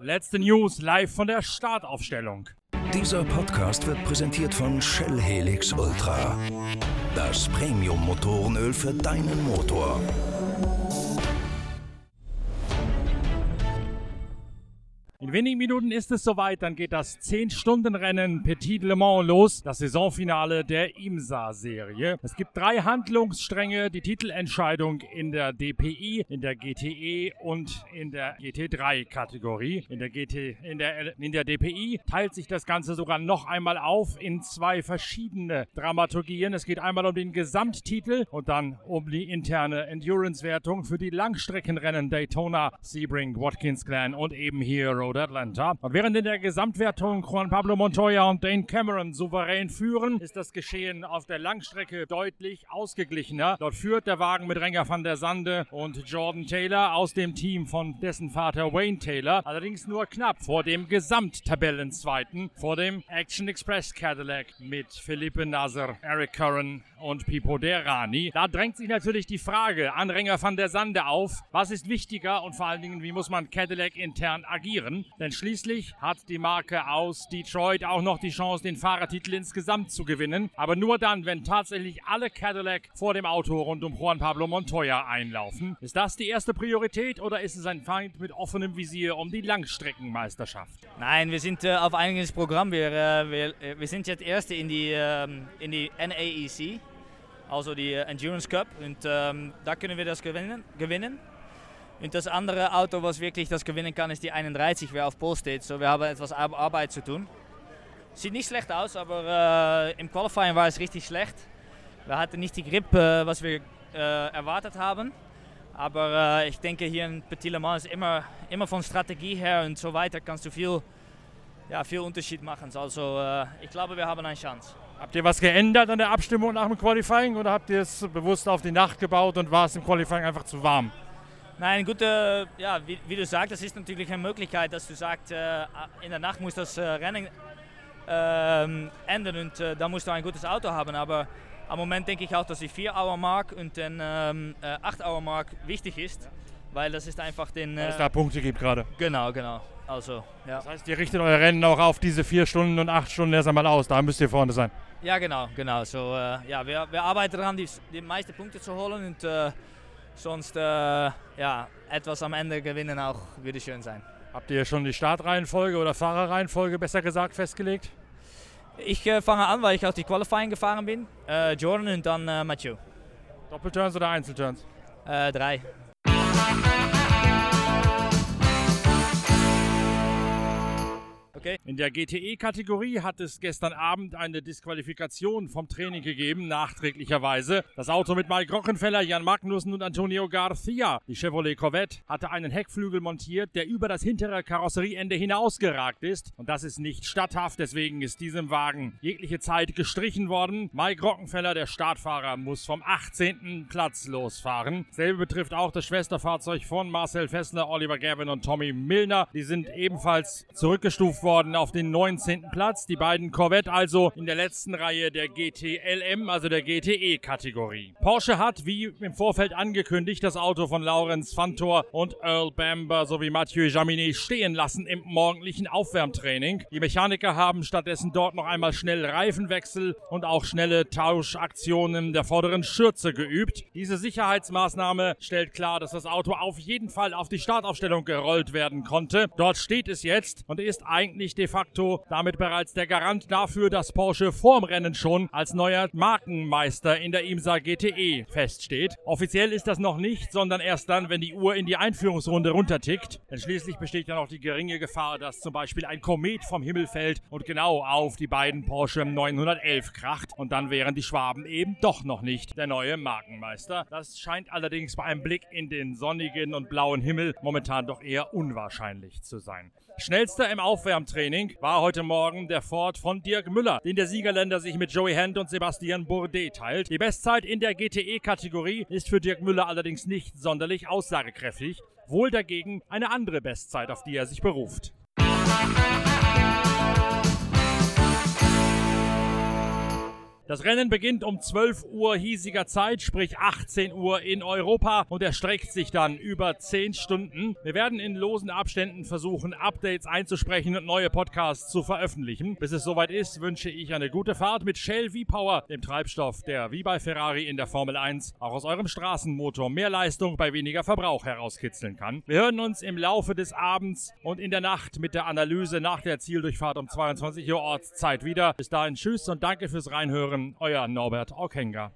Letzte News live von der Startaufstellung. Dieser Podcast wird präsentiert von Shell Helix Ultra. Das Premium-Motorenöl für deinen Motor. In wenigen Minuten ist es soweit, dann geht das 10-Stunden-Rennen Petit Le Mans los, das Saisonfinale der IMSA-Serie. Es gibt drei Handlungsstränge, die Titelentscheidung in der DPI, in der GTE und in der GT3-Kategorie. In der, GT, in, der, in der DPI teilt sich das Ganze sogar noch einmal auf in zwei verschiedene Dramaturgien. Es geht einmal um den Gesamttitel und dann um die interne Endurance-Wertung für die Langstreckenrennen Daytona, Sebring, Watkins Glen und eben hier Road Atlanta. Und während in der Gesamtwertung Juan Pablo Montoya und Dane Cameron souverän führen, ist das Geschehen auf der Langstrecke deutlich ausgeglichener. Dort führt der Wagen mit Renger van der Sande und Jordan Taylor aus dem Team von dessen Vater Wayne Taylor. Allerdings nur knapp vor dem Gesamttabellenzweiten, vor dem Action Express Cadillac mit Felipe Nasser, Eric Curran und Pipo Derani. Da drängt sich natürlich die Frage an Renger van der Sande auf, was ist wichtiger und vor allen Dingen, wie muss man Cadillac intern agieren? denn schließlich hat die Marke aus Detroit auch noch die Chance, den Fahrertitel insgesamt zu gewinnen. Aber nur dann, wenn tatsächlich alle Cadillac vor dem Auto rund um Juan Pablo Montoya einlaufen. Ist das die erste Priorität oder ist es ein Feind mit offenem Visier um die Langstreckenmeisterschaft? Nein, wir sind äh, auf einiges Programm. Wir, äh, wir, äh, wir, sind jetzt Erste in die, ähm, in die NAEC, also die äh, Endurance Cup. Und ähm, da können wir das gewinnen. gewinnen. Und das andere Auto, was wirklich das gewinnen kann, ist die 31, wer auf Pole steht. So, wir haben etwas Arbeit zu tun. Sieht nicht schlecht aus, aber äh, im Qualifying war es richtig schlecht. Wir hatten nicht die Grip, äh, was wir äh, erwartet haben. Aber äh, ich denke, hier in Petit Le Mans ist immer, immer von Strategie her und so weiter kannst du viel, ja, viel Unterschied machen. Also äh, ich glaube, wir haben eine Chance. Habt ihr was geändert an der Abstimmung nach dem Qualifying oder habt ihr es bewusst auf die Nacht gebaut und war es im Qualifying einfach zu warm? Nein, gut, äh, ja, wie, wie, du sagst, das ist natürlich eine Möglichkeit, dass du sagst, äh, in der Nacht muss das äh, Rennen ähm, enden und äh, da musst du ein gutes Auto haben. Aber am Moment denke ich auch, dass die 4-Hour-Mark und den ähm, 8-Hour-Mark wichtig ist, weil das ist einfach den... Weil es da Punkte gibt gerade. Genau, genau. Also, ja. Das heißt, ihr richtet euer Rennen auch auf diese 4 Stunden und 8 Stunden erst einmal aus, da müsst ihr vorne sein. Ja, genau, genau. So, ja, wir, wir arbeiten daran, die, die meisten Punkte zu holen und sonst äh, ja, etwas am Ende gewinnen auch würde schön sein. Habt ihr schon die Startreihenfolge oder Fahrerreihenfolge besser gesagt festgelegt? Ich äh, fange an, weil ich auch die Qualifying gefahren bin. Äh, Jordan und dann äh, Mathieu. Doppelturns oder Einzelturns? Äh, drei. Okay. In der GTE-Kategorie hat es gestern Abend eine Disqualifikation vom Training gegeben, nachträglicherweise. Das Auto mit Mike Rockenfeller, Jan Magnussen und Antonio Garcia, die Chevrolet Corvette, hatte einen Heckflügel montiert, der über das hintere Karosserieende hinausgeragt ist. Und das ist nicht statthaft, deswegen ist diesem Wagen jegliche Zeit gestrichen worden. Mike Rockenfeller, der Startfahrer, muss vom 18. Platz losfahren. Selbe betrifft auch das Schwesterfahrzeug von Marcel Fessler, Oliver Gavin und Tommy Milner. Die sind ebenfalls zurückgestuft worden auf den 19. Platz. Die beiden Corvette also in der letzten Reihe der GTLM, also der GTE-Kategorie. Porsche hat, wie im Vorfeld angekündigt, das Auto von Laurens Fantor und Earl Bamber sowie Mathieu Jaminet stehen lassen im morgendlichen Aufwärmtraining. Die Mechaniker haben stattdessen dort noch einmal schnell Reifenwechsel und auch schnelle Tauschaktionen der vorderen Schürze geübt. Diese Sicherheitsmaßnahme stellt klar, dass das Auto auf jeden Fall auf die Startaufstellung gerollt werden konnte. Dort steht es jetzt und ist eigentlich eigentlich de facto damit bereits der Garant dafür, dass Porsche vorm Rennen schon als neuer Markenmeister in der IMSA GTE feststeht. Offiziell ist das noch nicht, sondern erst dann, wenn die Uhr in die Einführungsrunde runtertickt. Denn schließlich besteht ja noch die geringe Gefahr, dass zum Beispiel ein Komet vom Himmel fällt und genau auf die beiden Porsche 911 kracht. Und dann wären die Schwaben eben doch noch nicht der neue Markenmeister. Das scheint allerdings bei einem Blick in den sonnigen und blauen Himmel momentan doch eher unwahrscheinlich zu sein. Schnellster im Aufwärmtraining war heute Morgen der Ford von Dirk Müller, den der Siegerländer sich mit Joey Hand und Sebastian Bourdet teilt. Die Bestzeit in der GTE-Kategorie ist für Dirk Müller allerdings nicht sonderlich aussagekräftig, wohl dagegen eine andere Bestzeit, auf die er sich beruft. Das Rennen beginnt um 12 Uhr hiesiger Zeit, sprich 18 Uhr in Europa und erstreckt sich dann über 10 Stunden. Wir werden in losen Abständen versuchen, Updates einzusprechen und neue Podcasts zu veröffentlichen. Bis es soweit ist, wünsche ich eine gute Fahrt mit Shell V-Power, dem Treibstoff, der wie bei Ferrari in der Formel 1 auch aus eurem Straßenmotor mehr Leistung bei weniger Verbrauch herauskitzeln kann. Wir hören uns im Laufe des Abends und in der Nacht mit der Analyse nach der Zieldurchfahrt um 22 Uhr Ortszeit wieder. Bis dahin, tschüss und danke fürs Reinhören. Euer Norbert Aukenger.